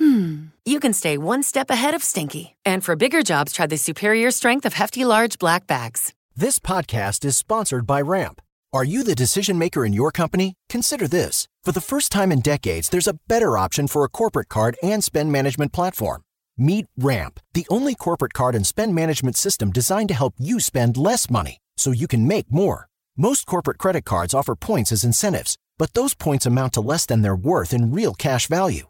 hmm, you can stay one step ahead of stinky. And for bigger jobs, try the superior strength of Hefty Large Black Bags. This podcast is sponsored by Ramp. Are you the decision maker in your company? Consider this. For the first time in decades, there's a better option for a corporate card and spend management platform. Meet Ramp, the only corporate card and spend management system designed to help you spend less money so you can make more. Most corporate credit cards offer points as incentives, but those points amount to less than their worth in real cash value.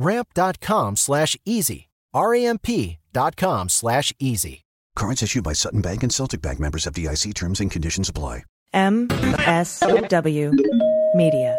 Ramp.com slash easy. R-A-M-P.com slash easy. Cards issued by Sutton Bank and Celtic Bank members FDIC terms and conditions apply. MSW Media.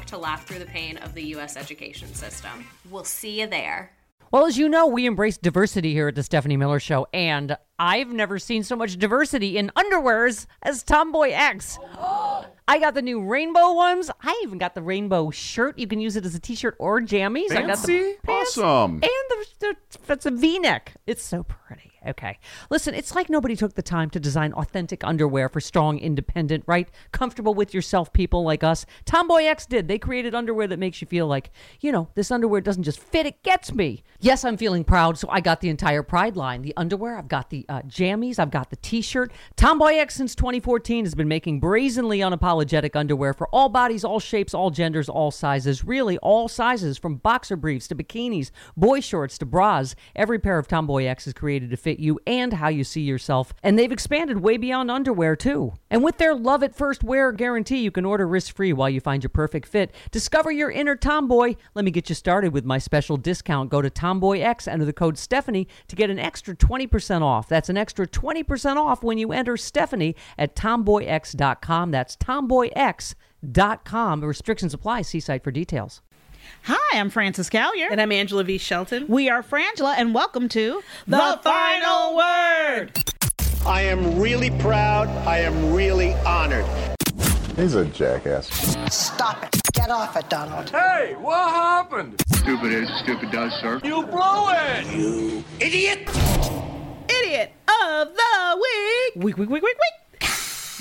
to laugh through the pain of the U.S. education system. We'll see you there. Well, as you know, we embrace diversity here at the Stephanie Miller Show, and I've never seen so much diversity in underwears as Tomboy X. I got the new rainbow ones. I even got the rainbow shirt. You can use it as a t-shirt or jammies. I got the Fancy? pants Awesome. And the, the it's a V-neck. It's so pretty. Okay. Listen, it's like nobody took the time to design authentic underwear for strong, independent, right? Comfortable with yourself people like us. Tomboy X did. They created underwear that makes you feel like, you know, this underwear doesn't just fit, it gets me. Yes, I'm feeling proud, so I got the entire Pride line. The underwear, I've got the uh, jammies, I've got the t-shirt. Tomboy X since 2014 has been making brazenly unapologetic underwear for all bodies, all shapes, all genders, all sizes. Really, all sizes from boxer briefs to bikinis, boy shorts to bras. Every pair of Tomboy X is created to fit you and how you see yourself. And they've expanded way beyond underwear, too. And with their love at first wear guarantee, you can order risk free while you find your perfect fit. Discover your inner tomboy. Let me get you started with my special discount. Go to Tomboy X, enter the code Stephanie to get an extra 20% off. That's an extra 20% off when you enter Stephanie at tomboyx.com. That's tomboyx.com. Restrictions apply. See site for details. Hi, I'm Frances Callier. And I'm Angela V. Shelton. We are Frangela, and welcome to The, Final Word. I am really proud. I am really honored. He's a jackass. Stop it. Get off it, Donald. Hey, what happened? Stupid is, stupid does, sir. You blow it! You idiot! Idiot of the week. Week, week, week, week, week.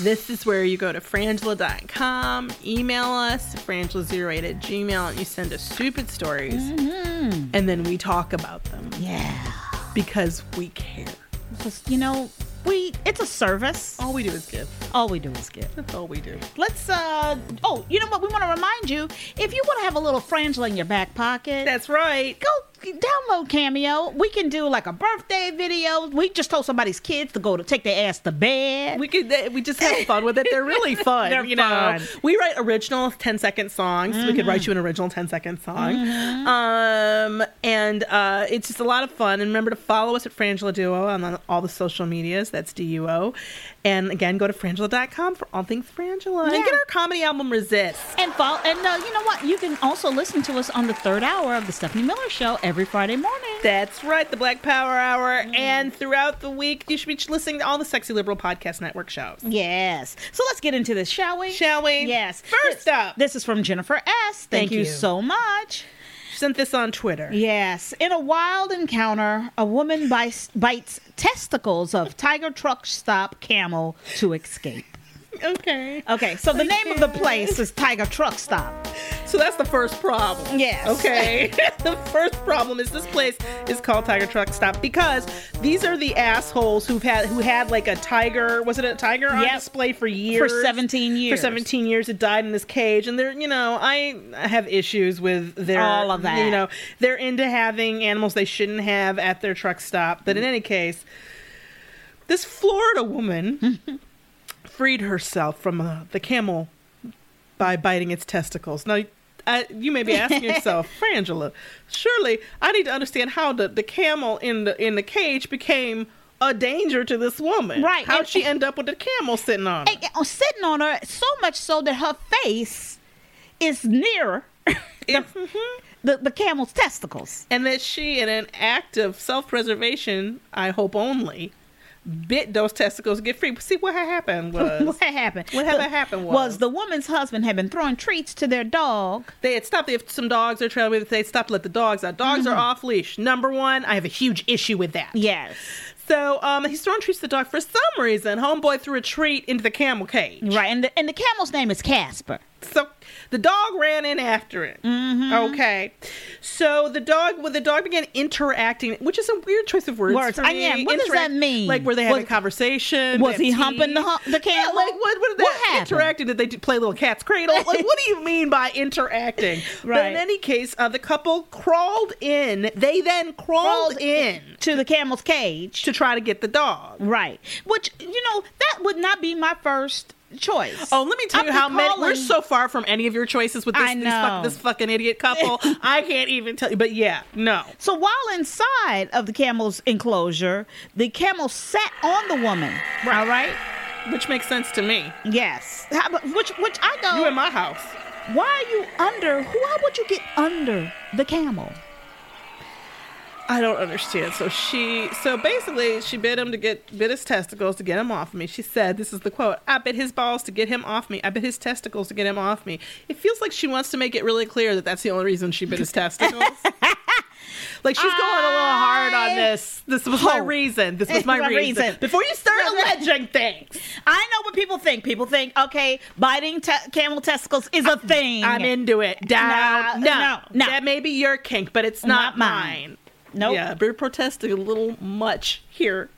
This is where you go to frangela.com, email us, frangela08 at gmail, and you send us stupid stories. Mm-hmm. And then we talk about them. Yeah. Because we care. Just, you know, we it's a service. All we do is give. All we do is give. That's all we do. Let's uh oh, you know what? We want to remind you if you want to have a little Frangela in your back pocket. That's right. Go download Cameo. We can do like a birthday video. We just told somebody's kids to go to take their ass to bed. We could we just have fun with it. They're really fun. They're you fun. know. We write original 10 second songs. So we could write you an original 10 second song. Mm-hmm. Um and uh it's just a lot of fun. And remember to follow us at Frangela Duo on all the social medias. That's D U O. And again, go to frangela.com for all things Frangela. And Yeah. get our comedy album Resist. And follow, and uh, you know what? You can also listen to us on the third hour of the Stephanie Miller Show every Friday morning. That's right, the Black Power Hour. And throughout the week, you should be listening to all the Sexy Liberal Podcast Network shows. Yes. So let's get into this, shall we? Shall we? Yes. First This- up. This is from Jennifer S. Thank, Thank you you. so much. Sent this on Twitter. Yes. In a wild encounter, a woman bites, bites testicles of Tiger Truck Stop camel to escape. Okay. Okay, so the name of the place is Tiger Truck Stop. So that's the first problem. Yes. Okay. the first problem is this place is called Tiger Truck Stop because these are the assholes who've had who had like a tiger. Was it a tiger on Yep. display for years? For 17 years. For 17 years, it died in this cage, and they're you know I have issues with their All of that. You know they're into having animals they shouldn't have at their truck stop. But in any case, this Florida woman freed herself from uh, the camel by biting its testicles. Now, I, you may be asking yourself, Frangela, surely I need to understand how the, the camel in the in the cage became a danger to this woman. Right, How'd and- she end up with a camel sitting on her? And- and sitting on her so much so that her face is near the, the, the camel's testicles. and that she, in an act of self-preservation, I hope only, bit those testicles to get free. See what had happened was what happened? What had The- happened was, was the woman's husband had been throwing treats to their dog. they had stopped. If some dogs they're trailing with. They stopped to let the dogs out. Dogs are off leash. Number one, I have a huge issue with that. Yes. So um, he's throwing treats to the dog. For some reason, homeboy threw a treat into the camel cage. Right, and the, and the camel's name is Casper. So the dog ran in after it. Mm-hmm. Okay. So the dog, well, the dog began interacting, which is a weird choice of words. Words. I- yeah, what does that mean? Like were they having Was- conversation? was he have humping the tea? hu- the Yeah, camel? like what? What, did What happened? interacting? Did they play little cat's cradle? Like what do you mean by interacting? right. But in any case, uh, the couple crawled in. They then crawled, Crawled in to the camel's cage. to try to get the dog. Right. Which, you know, that would not be my first choice. Oh, let me tell I'm you how just many. We're so far from any of your choices with this, fuck, this fucking idiot couple. I can't even tell you. But yeah, no. So while inside of the camel's enclosure, the camel sat on the woman. All right. Which makes sense to me. Yes. How, which which I go. You in my house. Why are you under? Why would you get under the camel? I don't understand. So she, so basically, she bit him to get bit his testicles to get him off me. She said, "This is the quote: I bit his balls to get him off me. I bit his testicles to get him off me." It feels like she wants to make it really clear that that's the only reason she bit his testicles. like she's going a little hard on this. This was my oh. reason. This was my My reason. reason. Before you start alleging things, I know what people think. People think, okay, biting te- camel testicles is a thing. I'm into it. Down. No, no, no, no. That may be your kink, but it's not, Not mine. mine. Nope. Yeah, we're protesting a little much here.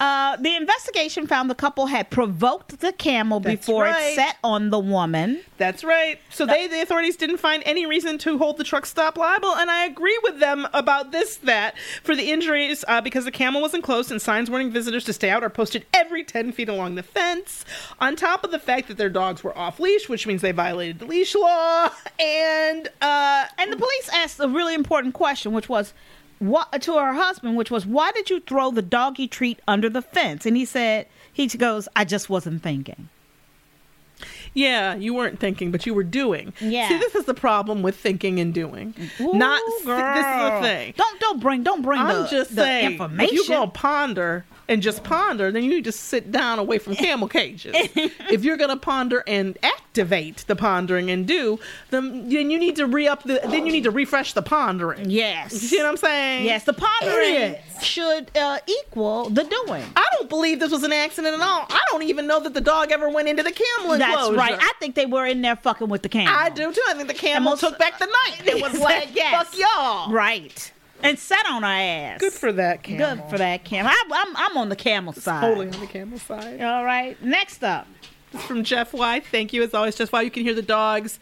Uh, the investigation found the couple had provoked the camel That's before right. it set on the woman. That's right. So they, the authorities, didn't find any reason to hold the truck stop liable, and I agree with them about this. That for the injuries, uh, because the camel wasn't enclosed and signs warning visitors to stay out are posted every ten feet along the fence. On top of the fact that their dogs were off leash, which means they violated the leash law, and uh, And the police asked a really important question, which was, what to her husband, which was, why did you throw the doggy treat under the fence? And he said, he goes, I just wasn't thinking. Yeah, you weren't thinking, but you were doing. Yeah. See, this is the problem with thinking and doing. Ooh, Not this is the thing. Don't don't bring don't bring I'm the, just the saying, information. if you're gonna ponder and just ponder, then you need to sit down away from camel cages. if you're gonna ponder and activate the pondering and do, then then you need to re up the. Then you need to refresh the pondering. yes. You see what I'm saying? Yes, the pondering should uh, equal the doing. I don't believe this was an accident at all. I don't even know that the dog ever went into the camel enclosure. That's right. I think they were in there fucking with the camel. I do too. I think the camel most- took back the night. It was like, Yes. fuck y'all. Right. And sat on her ass. Good for that camel. Good for that camel. I, I'm, I'm on the camel side. Totally on the camel side. All right. Next up. This is from Jeff Y. Thank you as always, Jeff Y. You can hear the dogs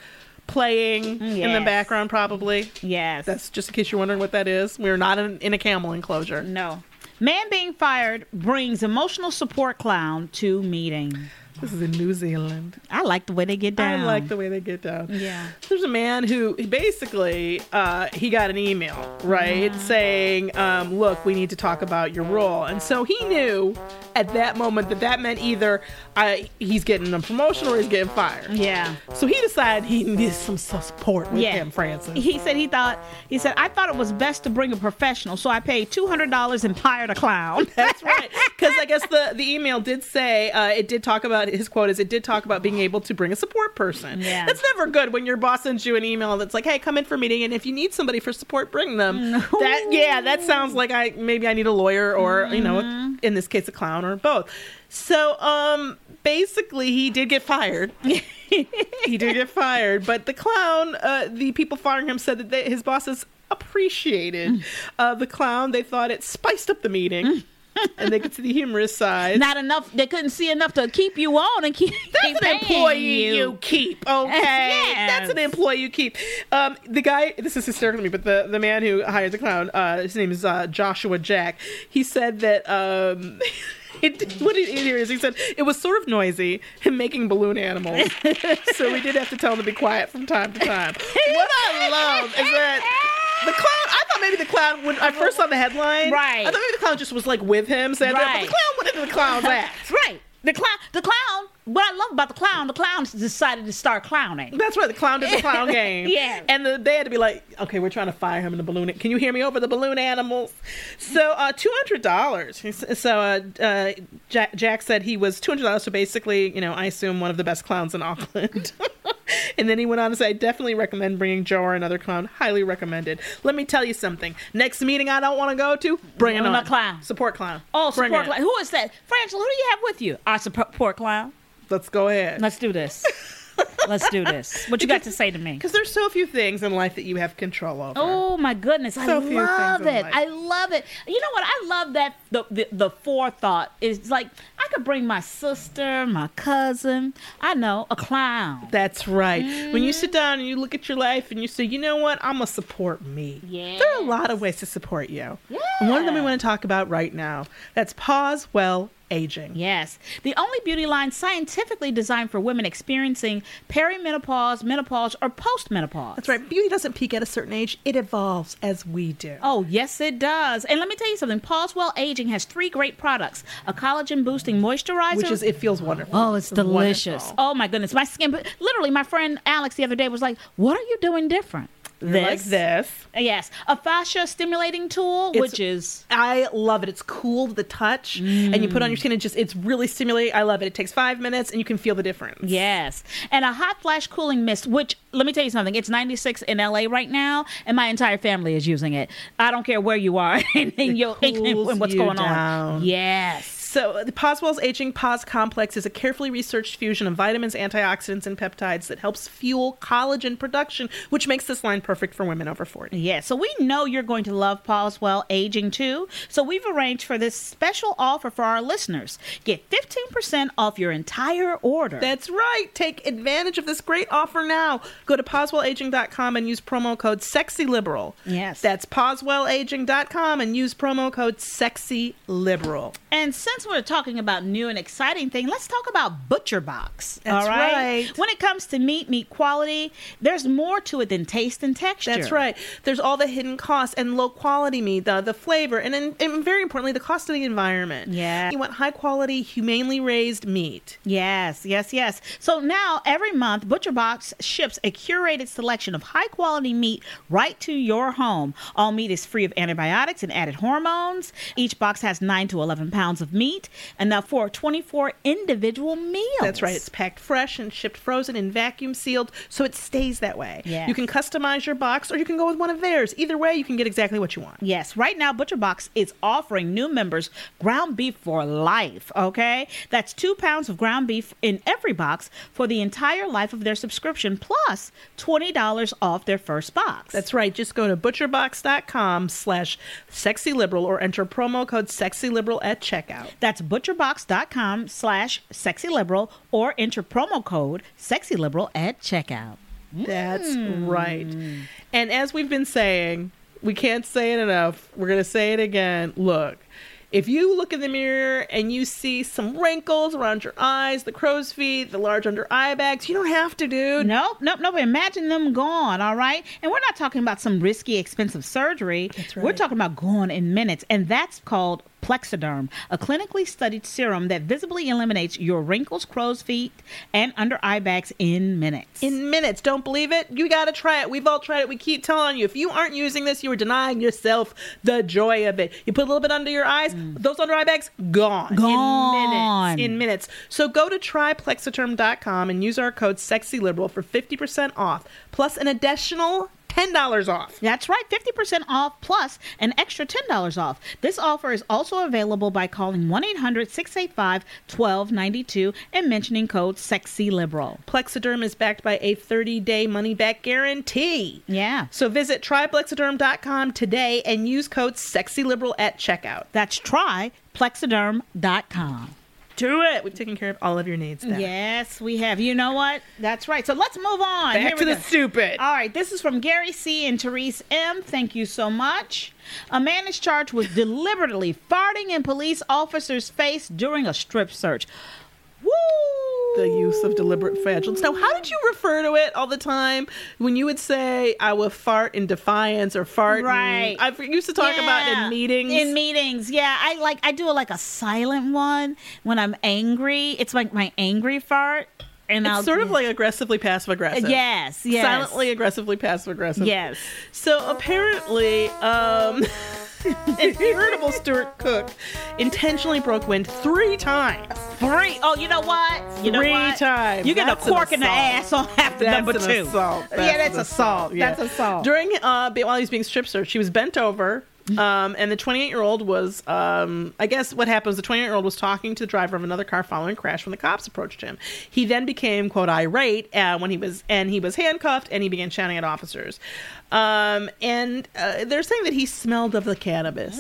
playing in the background probably. Yes. That's just in case you're wondering what that is. We're not in, in a camel enclosure. no. Man being fired brings emotional support clown to meeting. This is in New Zealand. I like the way they get down. I like the way they get down. Yeah. There's a man who basically uh, he got an email right saying, um, "Look, we need to talk about your role," and so he knew at that moment that that meant either uh, he's getting a promotion or he's getting fired. Yeah. So he decided he needed some support with Yeah. him, Frances. He said he thought he said I thought it was best to bring a professional, so I paid two hundred dollars and hired a clown. That's right. Because I guess the, the email did say uh, it did talk about uh, his quote is, "It did talk about being able to bring a support person. Yeah. That's never good when your boss sends you an email that's like, "Hey, come in for a meeting, and if you need somebody for support, bring them." That yeah, that sounds like I maybe I need a lawyer or you know, Mm-hmm. in this case, a clown or both. So um, basically, he did get fired. he did get fired, but the clown, uh, the people firing him said that they, his bosses appreciated Mm. uh, the clown. They thought it spiced up the meeting. And they could see the humorous side. Not enough. They couldn't see enough to keep you on and keep. That's keep an employee you. you. keep, okay? Yes. That's an employee you keep. Um, the guy, this is hysterical to me, but the, the man who hired the clown, uh, his name is uh, Joshua Jack. He said that. Um, It, what it here is, he said it was sort of noisy, him making balloon animals. so we did have to tell him to be quiet from time to time. What I love is that the clown. Maybe the clown when I first saw the headline, Right. I thought maybe the clown just was like with him, saying that, but Right. the clown went into the clown's ass. Right. The clown. The clown. What I love about the clown, the clown decided to start clowning. That's right. The clown did the clown game. Yeah. And the, they had to be like, okay, we're trying to fire him in the balloon. Can you hear me over the balloon animals? So uh, two hundred dollars. So uh, uh, Jack, Jack said he was two hundred dollars. So basically, you know, I assume one of the best clowns in Auckland. and then he went on to say, I definitely recommend bringing Joe or another clown. Highly recommended. Let me tell you something. Next meeting I don't want to go to, bring on a clown. Support clown. Oh, Bring support clown. Who is that? Frangela, who do you have with you? Our support clown. Let's go ahead. Let's do this. Let's do this. What you got to say to me? Because there's so few things in life that you have control over. Oh my goodness, I So few love it. I love it. You know what? I love that the, the the forethought is like I could bring my sister, my cousin. I know a clown. That's right. When you sit mm-hmm. down and you look at your life and you say, you know what, I'm going to support me. Yeah. There are a lot of ways to support you. And one of them we want to talk about right now. That's pause well aging. Yes. The only beauty line scientifically designed for women experiencing perimenopause, menopause, or postmenopause. That's right. Beauty doesn't peak at a certain age, it evolves as we do. Oh, yes, it does. And let me tell you something. Pause Well Aging has three great products a collagen boosting moisturizer. Which is, it feels wonderful. Oh, it's delicious. wonderful. Oh my goodness, my skin. Literally, my friend Alex the other day was like, "What are you doing different?" You're like this. Yes, a fascia stimulating tool, It's- which is I love it. It's cool to the touch, and you put on your skin and just it's really stimulating. I love it. It takes five minutes, and you can feel the difference. yes, and a hot flash cooling mist. Which let me tell you something. It's 96 in LA right now, and my entire family is using it. I don't care where you are and, and, your, and, cools and what's you going down. on. Yes. So, uh, the Pause Well's Aging Pause Complex is a carefully researched fusion of vitamins, antioxidants, and peptides that helps fuel collagen production, which makes this line perfect for women over 40. Yeah, so we know you're going to love Poswell Aging too. So we've arranged for this special offer for our listeners. Get 15% off your entire order. That's right. Take advantage of this great offer now. Go to pausewellaging.com and use promo code SEXYLIBERAL. Yes. That's pausewellaging.com and use promo code SEXYLIBERAL. And since we're talking about new and exciting thing, let's talk about Butcher Box. That's all right? right. When it comes to meat, meat quality, there's more to it than taste and texture. That's right. There's all the hidden costs and low quality meat, the, the flavor, and, and, and very importantly, the cost of the environment. Yeah. You want high quality, humanely raised meat. Yes, yes, yes. So now every month, Butcher Box ships a curated selection of high quality meat right to your home. All meat is free of antibiotics and added hormones. Each box has 9 to 11 pounds of meat, enough for 24 individual meals. That's right. It's packed fresh and shipped frozen and vacuum sealed so it stays that way. Yeah. You can customize your box or you can go with one of theirs. Either way, you can get exactly what you want. Yes, right now ButcherBox is offering new members ground beef for life, okay? That's two pounds of ground beef in every box for the entire life of their subscription, plus $20 off their first box. That's right. Just go to butcherbox.com slash sexyliberal or enter promo code sexyliberal at checkout. That's butcherbox.com slash sexyliberal or enter promo code sexyliberal at checkout. That's hmm. right. And as we've been saying, we can't say it enough. We're going to say it again. Look, if you look in the mirror and you see some wrinkles around your eyes, the crow's feet, the large under eye bags, you don't have to, dude. Nope, nope, nope. Imagine them gone, all right? And we're not talking about some risky, expensive surgery. That's We're talking about gone in minutes, and that's called Plexaderm, a clinically studied serum that visibly eliminates your wrinkles, crow's feet, and under eye bags in minutes. In minutes. Don't believe it? You got to try it. We've all tried it. We keep telling you. If you aren't using this, you are denying yourself the joy of it. You put a little bit under your eyes, mm. those under eye bags, gone. Gone. In minutes. In minutes. So go to tryplexaderm.com and use our code SEXYLIBERAL for 50% off, plus an additional $10 off. That's right, 50% off plus an extra $10 off. This offer is also available by calling 1 800 685 1292 and mentioning code SEXYLIBERAL. Plexaderm is backed by a 30 day money back guarantee. Yeah. So visit tryplexaderm.com today and use code SEXYLIBERAL at checkout. That's tryplexaderm.com. Do it. We've taken care of all of your needs. There. Yes, we have. You know what? That's right. So let's move on. Back Here to the go. stupid. All right, this is from Gary C. and Therese M. Thank you so much. A man is charged with deliberately farting in police officer's face during a strip search. Woo! The use of deliberate flatulence. Now, how did you refer to it all the time when you would say, I will fart in defiance or fart? Right. I used to talk about Yeah. in meetings. In meetings, yeah. I like I do like a silent one when I'm angry. It's like my angry fart. And it's I'll sort of like aggressively passive aggressive. Yes, yes. Silently aggressively passive aggressive. Yes. So apparently, um, an irritable Stuart Cook intentionally broke wind three times. Three. Oh, you know what? You know Three what? times. You get That's a cork in the ass on after That's number an two. assault. yeah, that's an assault. Yeah. That's assault. During uh, while he was being strip searched, she was bent over. Um, and the 28 year old was, um, I guess what happens, the 28 year old was talking to the driver of another car following a crash when the cops approached him. He then became, quote, irate uh, when he was, and he was handcuffed and he began shouting at officers. Um, and uh, they're saying that he smelled of the cannabis.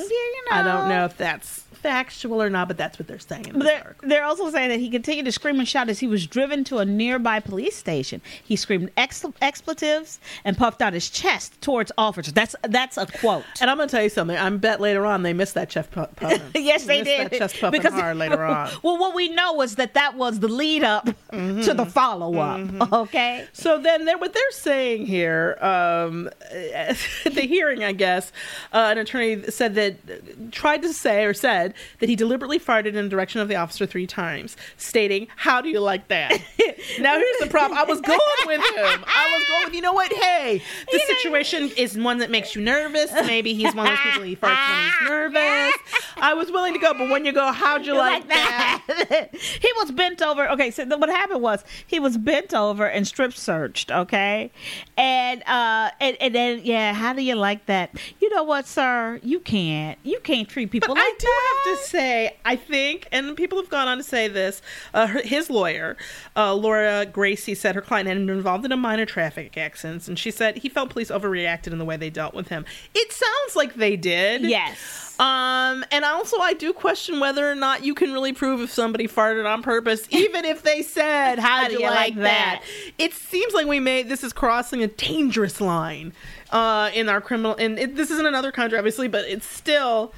I don't know if that's factual or not, but that's what they're saying. They're, they're also saying that he continued to scream and shout as he was driven to a nearby police station. He screamed ex- expletives and puffed out his chest towards officers. That's that's a quote. And I'm going to tell you something. I bet later on they missed that chest pu- puffing. yes, they did. That chest puffing hard later on. Well, what we know is that that was the lead up to the follow up. Okay. So then, they're, what they're saying here, um, at the hearing, I guess, uh, an attorney said that tried to say or said that he deliberately farted in the direction of the officer three times, stating, "How do you like that?" now here's the problem. I was going with him. I was going with, you know what? Hey, the situation is one that makes you nervous. Maybe he's one of those people he farts when he's nervous. I was willing to go, but when you go, how'd you like, that? he was bent over. Okay, so what happened was he was bent over and strip searched. Okay, and uh, and, and then yeah, how do you like that? You know what, sir? You can't. You can't treat people But like I do have to say, I think, and people have gone on to say this. Uh, her, his lawyer, uh, Laura Gracie, said her client had been involved in a minor traffic accident, and she said he felt police overreacted in the way they dealt with him. It sounds like they did. Yes. Um, and also, I do question whether or not you can really prove if somebody farted on purpose, even if they said, "How, do you like, that? It seems like we made this is crossing a dangerous line uh, in our criminal. And it, this isn't another country, obviously, but it's still,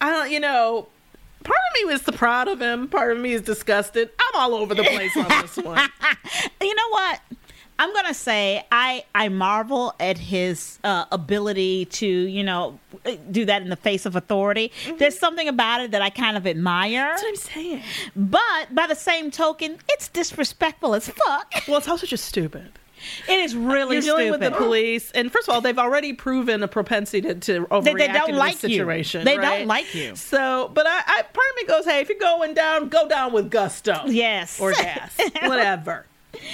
I don't, you know. Part of me was proud of him. Part of me is disgusted. I'm all over the place on this one. you know what? I'm gonna say I I marvel at his uh, ability to you know do that in the face of authority. There's something about it that I kind of admire. That's what I'm saying. But by the same token, it's disrespectful as fuck. Well, it's also just stupid. It is uh, really You're dealing stupid. with the police, and first of all, they've already proven a propensity to, to overreact They- they don't in like this you. situation. They don't like you. So, but I, I, part of me goes, hey, if you're going down, go down with gusto. Yes. or gas, whatever.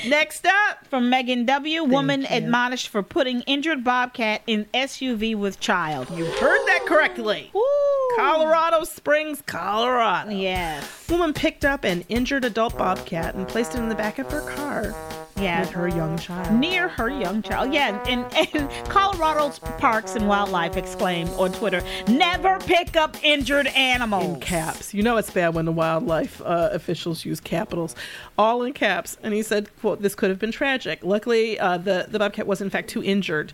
Next up, from Megan W. Woman admonished for putting injured bobcat in SUV with child. You heard that correctly. Colorado Springs, Colorado. Yes. Woman picked up an injured adult bobcat and placed it in the back of her car. Yeah. With her young child. Near her young child. Yeah, and, and Colorado's Parks and Wildlife exclaimed on Twitter, never pick up injured animals. In caps. You know it's bad when the wildlife uh, officials use capitals, all in caps. And he said, "quote This could have been tragic. Luckily, uh, the the bobcat was in fact too injured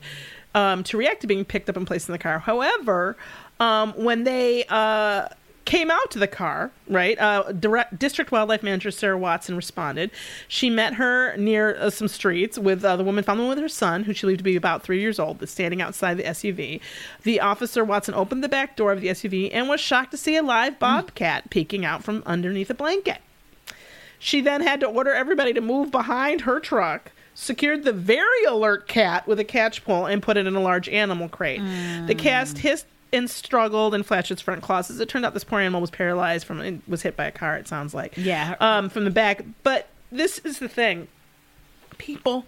um, to react to being picked up and placed in the car. However, um, when they uh, came out to the car, right? Uh, direct, District Wildlife Manager Sarah Watson responded. She met her near uh, some streets with uh, the woman found the woman with her son, who she believed to be about three years old, that's standing outside the SUV. The officer Watson opened the back door of the SUV and was shocked to see a live bobcat peeking out from underneath a blanket. She then had to order everybody to move behind her truck, secured the very alert cat with a catch pole, and put it in a large animal crate. The cat hissed and struggled and flashed its front claws. It turned out, this poor animal was paralyzed from it was hit by a car. It sounds like Yeah. um, from the back. But this is the thing, people.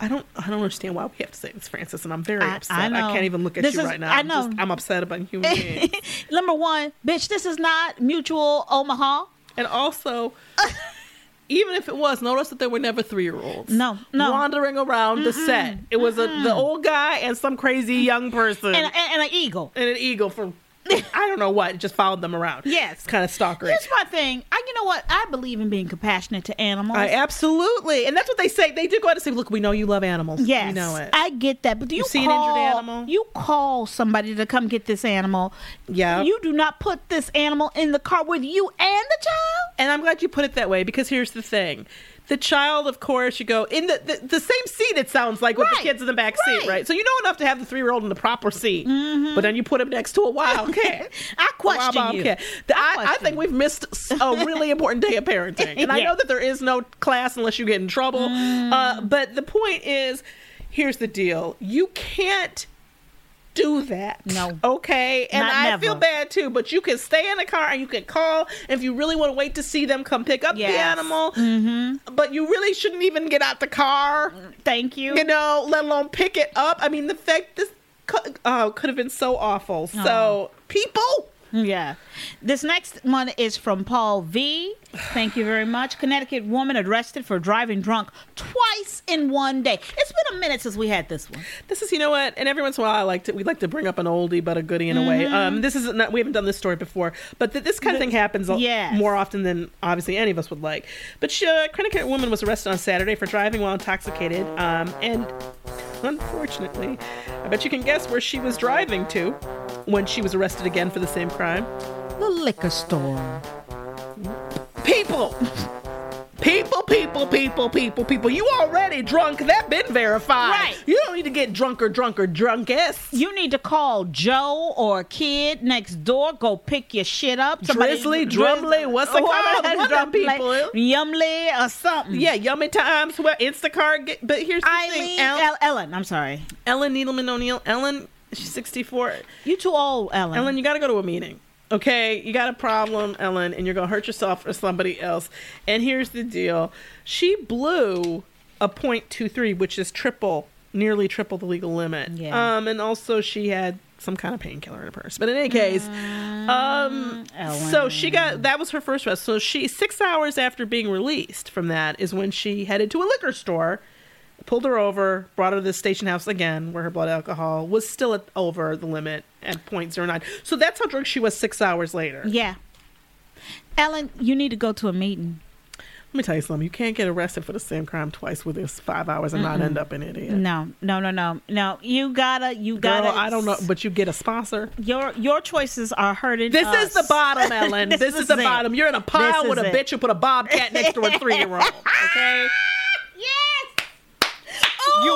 I don't. I don't understand why we have to say this, Frances, and I'm very I- upset. I I, can't even look at This you is- right now. I I'm just- know. I'm upset about human beings. Number one, bitch, this is not mutual Omaha. And also, even if it was, notice that there were never three year olds. No, no. Wandering around the set. It was a, the old guy and some crazy young person. And, and, and an eagle. and an eagle from, I don't know what, just followed them around. Yes. It's kind of stalkery. Here's my thing. I, you know what? I believe in being compassionate to animals. I absolutely. And that's what they say. They do go out and say, look, we know you love animals. Yes, We know it. I get that. But do you, You see an injured animal? You call somebody to come get this animal. Yeah. You do not put this animal in the car with you and the child. And I'm glad you put it that way because here's the thing. The child, of course, you go in the, the, the same seat, it sounds like, with Right, the kids in the back right. seat, right? So you know enough to have the three year old in the proper seat. But then you put him next to a wild cat. I A wild question you. bobcat. The- I, I question think we've missed a really important day of parenting. And I know that there is no class unless you get in trouble. Uh, but the point is here's the deal you can't do that. No. Okay. And I never. feel bad too, but you can stay in the car and you can call. If you really want to wait to see them come pick up the animal, Mm-hmm. but you really shouldn't even get out the car, Thank you. you know, let alone pick it up. I mean, the fact this could, oh, could have been so awful. Uh-huh. So, people. Yeah. This next one is from Paul V. Thank you very much. Connecticut woman arrested for driving drunk twice in one day. It's been a minute since we had this one. This is, you know what, and every once in a while, I like to we like to bring up an oldie but a goodie in a way. Mm-hmm. Um, this is not we haven't done this story before, but th- this kind of thing happens Yes. more often than obviously any of us would like. But she, a Connecticut woman was arrested on Saturday for driving while intoxicated, um, and unfortunately, I bet you can guess where she was driving to when she was arrested again for the same crime. The liquor store. People. People, people, people, people, people. You already drunk. That been verified. Right. You don't need to get drunker, drunker, drunkest. You need to call Joe or a kid next door. Go pick your shit up. Drizzly, Drumly, what's called? Oh, One of them people. Yumly or something. Yeah, yummy times. Well, Instacart. Get, but here's the Eileen, thing. El- Ellen. I'm sorry. Ellen Needleman O'Neill. Ellen, she's 64. You too old, Ellen. Ellen, you got to go to a meeting. Okay, you got a problem, Ellen, and you're gonna hurt yourself or somebody else. And here's the deal: she blew a .23, which is triple, nearly triple the legal limit. Yeah. Um, and also she had some kind of painkiller in her purse. But in any case, um, so she got that was her first arrest. So she six hours after being released from that is when she headed to a liquor store pulled her over, brought her to the station house again, where her blood alcohol was still at over the limit at 0.09. So that's how drunk she was six hours later. Yeah. Ellen, you need to go to a meeting. Let me tell you something. You can't get arrested for the same crime twice within five hours and not Mm-mm. end up an idiot. No, no, no, no, no. You gotta, you Girl, gotta. I don't know, but you get a sponsor. Your your choices are hurting. This us. is the bottom, Ellen. this, is, the it. bottom. You're in a pile This with a it. bitch who put a bobcat next to a three year old. Okay? you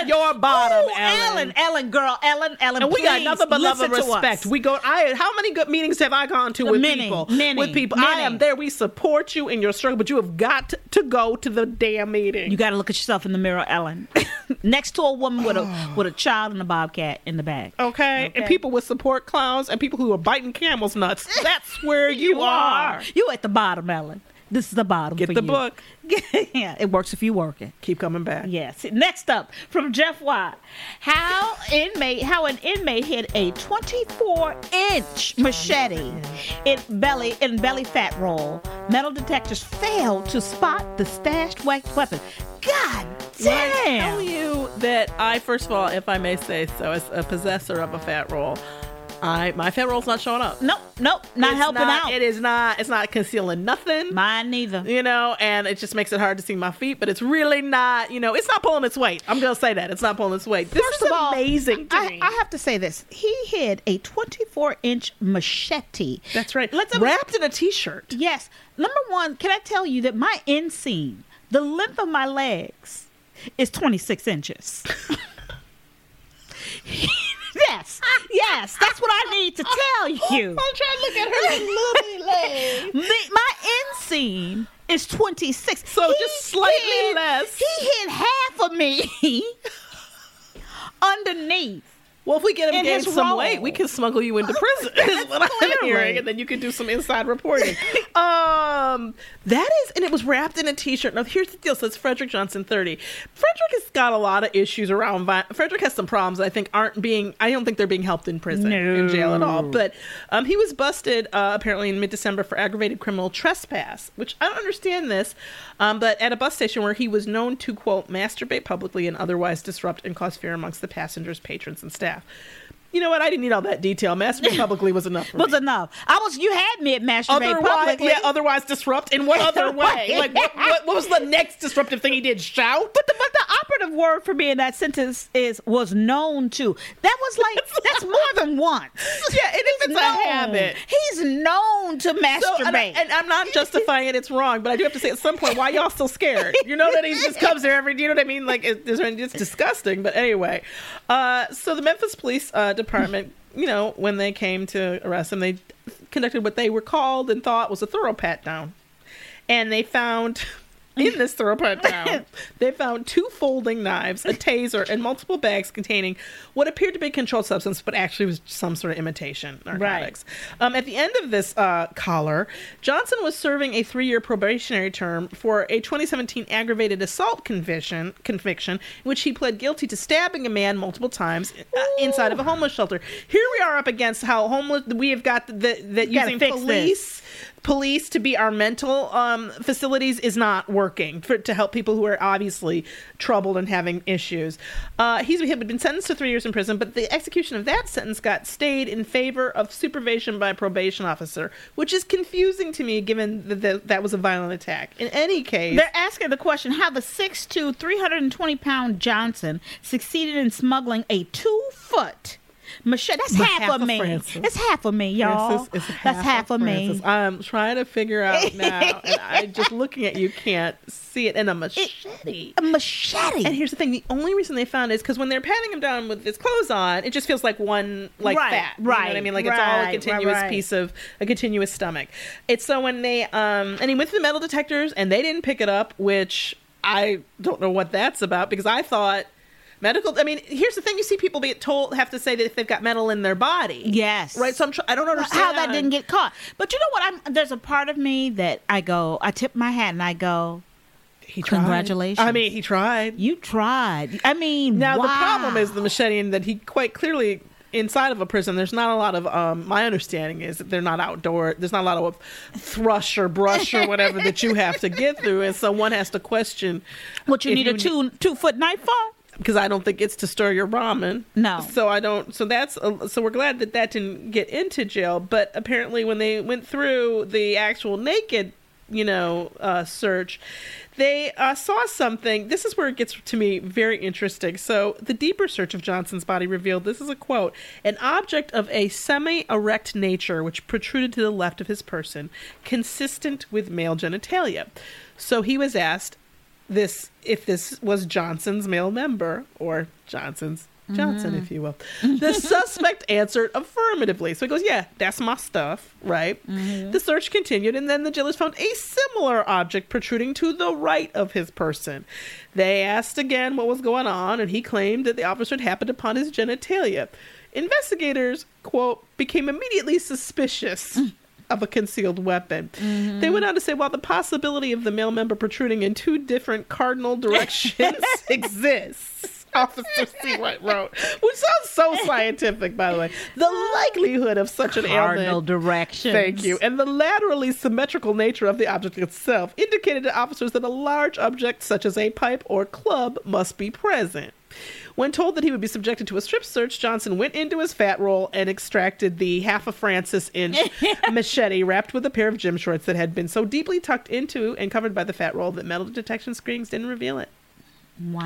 are at your bottom, Ooh, Ellen. Ellen, Ellen, girl, Ellen, Ellen. And we got nothing but love and respect. We go. I how many good meetings have I gone to with Many, people? many, with people, I am there. We support you in your struggle, but you have got to go to the damn meeting. You got to look at yourself in the mirror, Ellen. Next to a woman with a with a child and a bobcat in the back. Okay? Okay. and people with support clowns and people who are biting camels nuts. That's where you, are. You at the bottom, Ellen. This is the bottom. Get the you. book. yeah, it works if you work it. Keep coming back. Yes. Next up from Jeff Watt, how inmate how an inmate hit a 24 inch machete in belly in belly fat roll. Metal detectors failed to spot the stashed we- weapon. God When I tell you that I, first of all, if I may say so, as a possessor of a fat roll, I my fat roll's not showing up. Nope, nope, not It's helping not- out. It is not. It's not concealing nothing. Mine neither. You know, and it just makes it hard to see my feet. But it's really not. You know, it's not pulling its weight. I'm gonna say that it's not pulling its weight. This First is all, amazing to I, me. I have to say this. He hid a 24 inch machete. That's right. Let's Wrapped in a t-shirt. Yes. Number one, can I tell you that my inseam, the length of my legs, is 26 inches. yes, yes, that's what I need to tell you. I'm trying to look at her little leg. My inseam is 26. So just slightly hid- less. He hit half of me underneath. Well, if we get him In gain some role. weight, we can smuggle you into prison. is what I'm hearing, and then you can do some inside reporting. um, that is, and it was wrapped in a T-shirt. Now, here's the deal: so it's Frederick Johnson, 30. Frederick has got a lot of issues around. Vi- Frederick has some problems. that I think aren't being. I don't think they're being helped in prison, in jail at all. But um, he was busted uh, apparently in mid-December for aggravated criminal trespass, which I don't understand this. Um, but at a bus station where he was known to quote masturbate publicly and otherwise disrupt and cause fear amongst the passengers, patrons, and staff staff. You know what? I didn't need all that detail. Masturbate publicly was enough. Was me. enough. I was. You had me at masturbate Otherwise, publicly. yeah, otherwise disrupt. In what other way? Like, what, what, what was the next disruptive thing he did? Shout? But the, but the operative word for me in that sentence is was known to. That was like that's more than once. Yeah, and if it's a habit. He's known to masturbate. So, and, I, and I'm not justifying it; it's wrong. But I do have to say, at some point, why y'all still scared? You know that he just comes there every. You know what I mean? Like, it, it's, it's disgusting. But anyway, uh, so the Memphis Police uh, Department, you know, when they came to arrest him, they conducted what they were called and thought was a thorough pat down, and they found. In this thorough pat down, they found two folding knives, a taser, and multiple bags containing what appeared to be controlled substance, but actually was some sort of imitation narcotics. Um, at the end of this uh, collar, Johnson was serving a three-year probationary term for a 2017 aggravated assault conviction, conviction in which he pled guilty to stabbing a man multiple times uh, inside of a homeless shelter. Here we are up against how homeless we have got the, the using police police to be our mental um, facilities is not working for, to help people who are obviously troubled and having issues. Uh, he's he had been sentenced to three years in prison, but the execution of that sentence got stayed in favor of supervision by a probation officer, which is confusing to me given that that, that was a violent attack. In any case, They're asking the question how the 6'2, 320 pound Johnson succeeded in smuggling a two foot machete. That's half, half of of me. Frances. It's half of me, y'all. Frances is That's half of me. I'm trying to figure out now, and I just looking at you can't see it in a machete. A machete. And here's the thing: the only reason they found it is because when they're patting him down with his clothes on, it just feels like one like Right, fat. You know what I mean? Like it's all a right, right, continuous right. piece of a continuous stomach. It's so when they um and he went to the metal detectors and they didn't pick it up, which I don't know what that's about because I thought. Medical. I mean, here's the thing: you see people be told have to say that if they've got metal in their body, Yes. right. So I'm. Tr- I don't understand how that didn't get caught. But you know what? I'm there's a part of me that I go, I tip my hat and I go, He tried. Congratulations. I mean, he tried. You tried. I mean, Now the problem is the machete, and that he quite clearly inside of a prison. There's not a lot of. Um, my understanding is that they're not outdoor. There's not a lot of thrush or brush or whatever that you have to get through, and so one has to question what you need a two two foot knife for. Because I don't think it's to stir your ramen. No. So I don't. So that's. uh, So we're glad that that didn't get into jail. But apparently, when they went through the actual naked, you know, uh, search, they uh, saw something. This is where it gets to me very interesting. So the deeper search of Johnson's body revealed. This is a quote: "An object of a semi-erect nature, which protruded to the left of his person, consistent with male genitalia." So he was asked this if this was Johnson's male member or Johnson's Johnson, if mm-hmm. you will. The suspect answered affirmatively. So he goes, Yeah, that's my stuff, right? Mm-hmm. The search continued, and then the jailers found a similar object protruding to the right of his person. They asked again what was going on, and he claimed that the officer had happened upon his genitalia. Investigators, quote, became immediately suspicious mm. Of a concealed weapon. They mm-hmm. went on to say, while the possibility of the male member protruding in two different cardinal directions exists. Officer Seawright wrote, which sounds so scientific, by the way. The likelihood of such an Cardinal ailment directions. Thank you. And the laterally symmetrical nature of the object itself indicated to officers that a large object, such as a pipe or club, must be present. When told that he would be subjected to a strip search, Johnson went into his fat roll and extracted the half a Frances inch machete wrapped with a pair of gym shorts that had been so deeply tucked into and covered by the fat roll that metal detection screens didn't reveal it. Wow.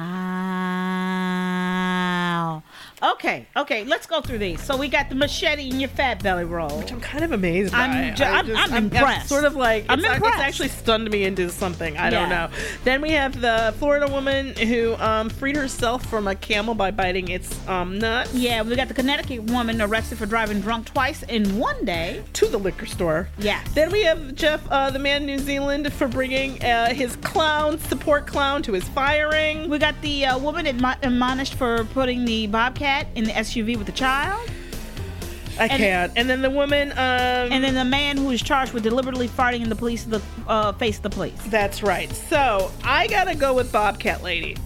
Okay, okay, let's go through these. So we got the machete in your fat belly roll. Which I'm kind of amazed by. I'm, ju- I'm, just- I'm impressed. sort of like I'm it's, it's impressed. actually stunned me into something. I don't know. Then we have the Florida woman who um, freed herself from a camel by biting its um, nut Yeah, we got the Connecticut woman arrested for driving drunk twice in one day. to the liquor store. Yeah. Then we have Jeff, uh, the man in New Zealand, for bringing uh, his clown support clown to his firing. We got the uh, woman admo- admonished for putting the bobcat in the SUV with the child. I And- can't. And then the woman. Um, And then the man who is charged with deliberately farting in the police, the uh, face the police. That's right. So I gotta go with Bobcat Lady.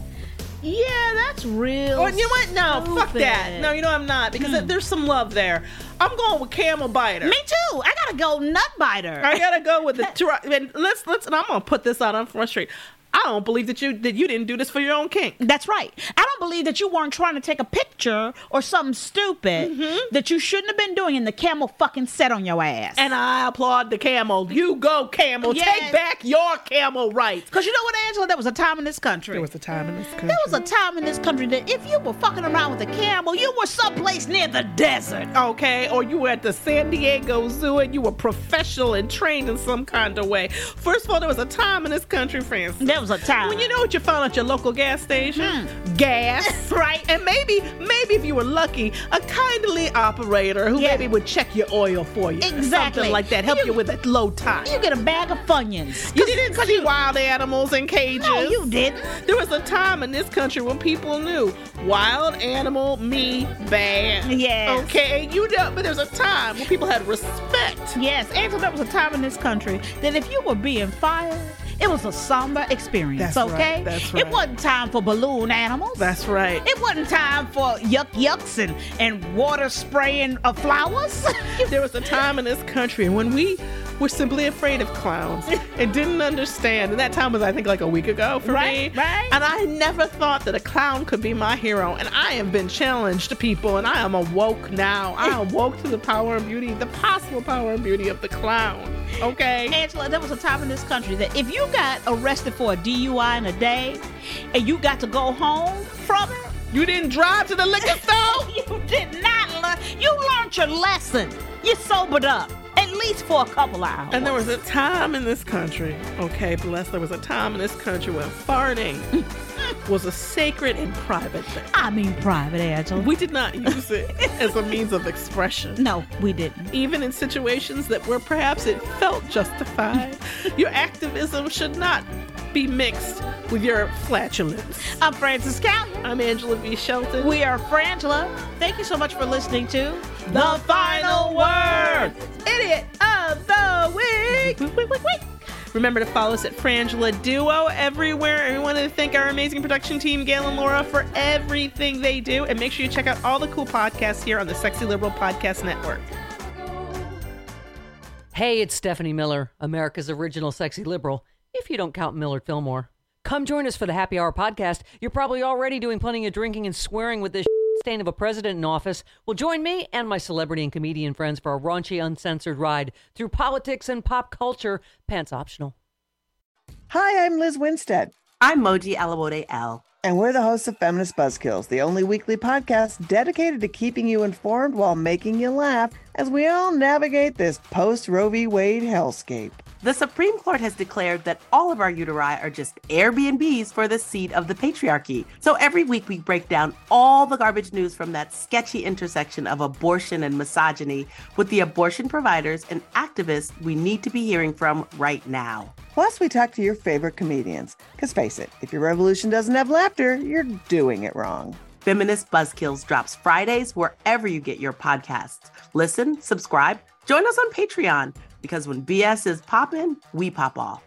Yeah, that's real. Oh, you know what? No, fuck that. No, you know I'm not because Hmm. there's some love there. I'm going with Camel Biter. Me too. I gotta go nut biter. I gotta go with the. Dri- and let's let's. And I'm gonna put this out on Front Street. I don't believe that you that you didn't do this for your own kink. That's right. I don't believe that you weren't trying to take a picture or something stupid Mm-hmm. that you shouldn't have been doing, and the camel fucking set on your ass. And I applaud the camel. You go, camel. Yes. Take back your camel rights. Because you know what, Angela? There was a time in this country. There was a time in this country. There was a time in this country that if you were fucking around with a camel, you were someplace near the desert. Okay, or you were at the San Diego Zoo and you were professional and trained in some kind of way. First of all, there was a time in this country, Frances. There was a time. When you know what you found at your local gas station? Hmm. Gas. right. And maybe, maybe if you were lucky, a kindly operator who Yeah. maybe would check your oil for you. Exactly. Something like that. Help you, You- with a low tide. You get a bag of Funyuns. You didn't see wild animals in cages. No, you didn't. There was a time in this country when people knew wild animal me bad. Yes. Okay, you know, but there was a time when people had respect. Yes, Angela, there was a time in this country that if you were being fired, it was a somber experience, That's okay? right, that's It wasn't time for balloon animals. That's right. It wasn't time for yuck yucks and, and water spraying of flowers. There was a time in this country when we were simply afraid of clowns and didn't understand. And that time was, I think, like a week ago for Right, me. right. And I never thought that a clown could be my hero. And I have been challenged to people, and I am awoke now. I am woke to the power and beauty, the possible power and beauty of the clown. Okay? Angela, there was a time in this country that if you got arrested for a DUI in a day and you got to go home from it, You didn't drive to the liquor store? you did not learn. You learned your lesson. You sobered up least for a couple hours. And there was a time in this country, okay, bless, there was a time in this country when farting was a sacred and private thing. I mean, private, Angela. We did not use it as a means of expression. no, we didn't. Even in situations that were perhaps it felt justified, your activism should not be mixed with your flatulence. I'm Frances Callier. I'm Angela V. Shelton. We are Frangela. Thank you so much for listening to The Final Word. Idiot of the Week. Wait, wait, wait, wait. Remember to follow us at Frangela Duo everywhere. And we want to thank our amazing production team, Gail and Laura, for everything they do. And make sure you check out all the cool podcasts here on the Sexy Liberal Podcast Network. Hey, it's Stephanie Miller, America's original sexy liberal, if you don't count Millard Fillmore. Come join us for the Happy Hour podcast. You're probably already doing plenty of drinking and swearing with this stain of a president in office. Well, join me and my celebrity and comedian friends for a raunchy, uncensored ride through politics and pop culture, pants optional. Hi, I'm Liz Winstead. I'm Moji Alawode-El. And we're the hosts of Feminist Buzzkills, the only weekly podcast dedicated to keeping you informed while making you laugh as we all navigate this post Roe v. Wade hellscape. The Supreme Court has declared that all of our uteri are just Airbnbs for the seat of the patriarchy. So every week we break down all the garbage news from that sketchy intersection of abortion and misogyny with the abortion providers and activists we need to be hearing from right now. Plus, we talk to your favorite comedians. Because face it, if your revolution doesn't have laughter, you're doing it wrong. Feminist Buzzkills drops Fridays wherever you get your podcasts. Listen, subscribe, join us on Patreon, because when BS is poppin', we pop off.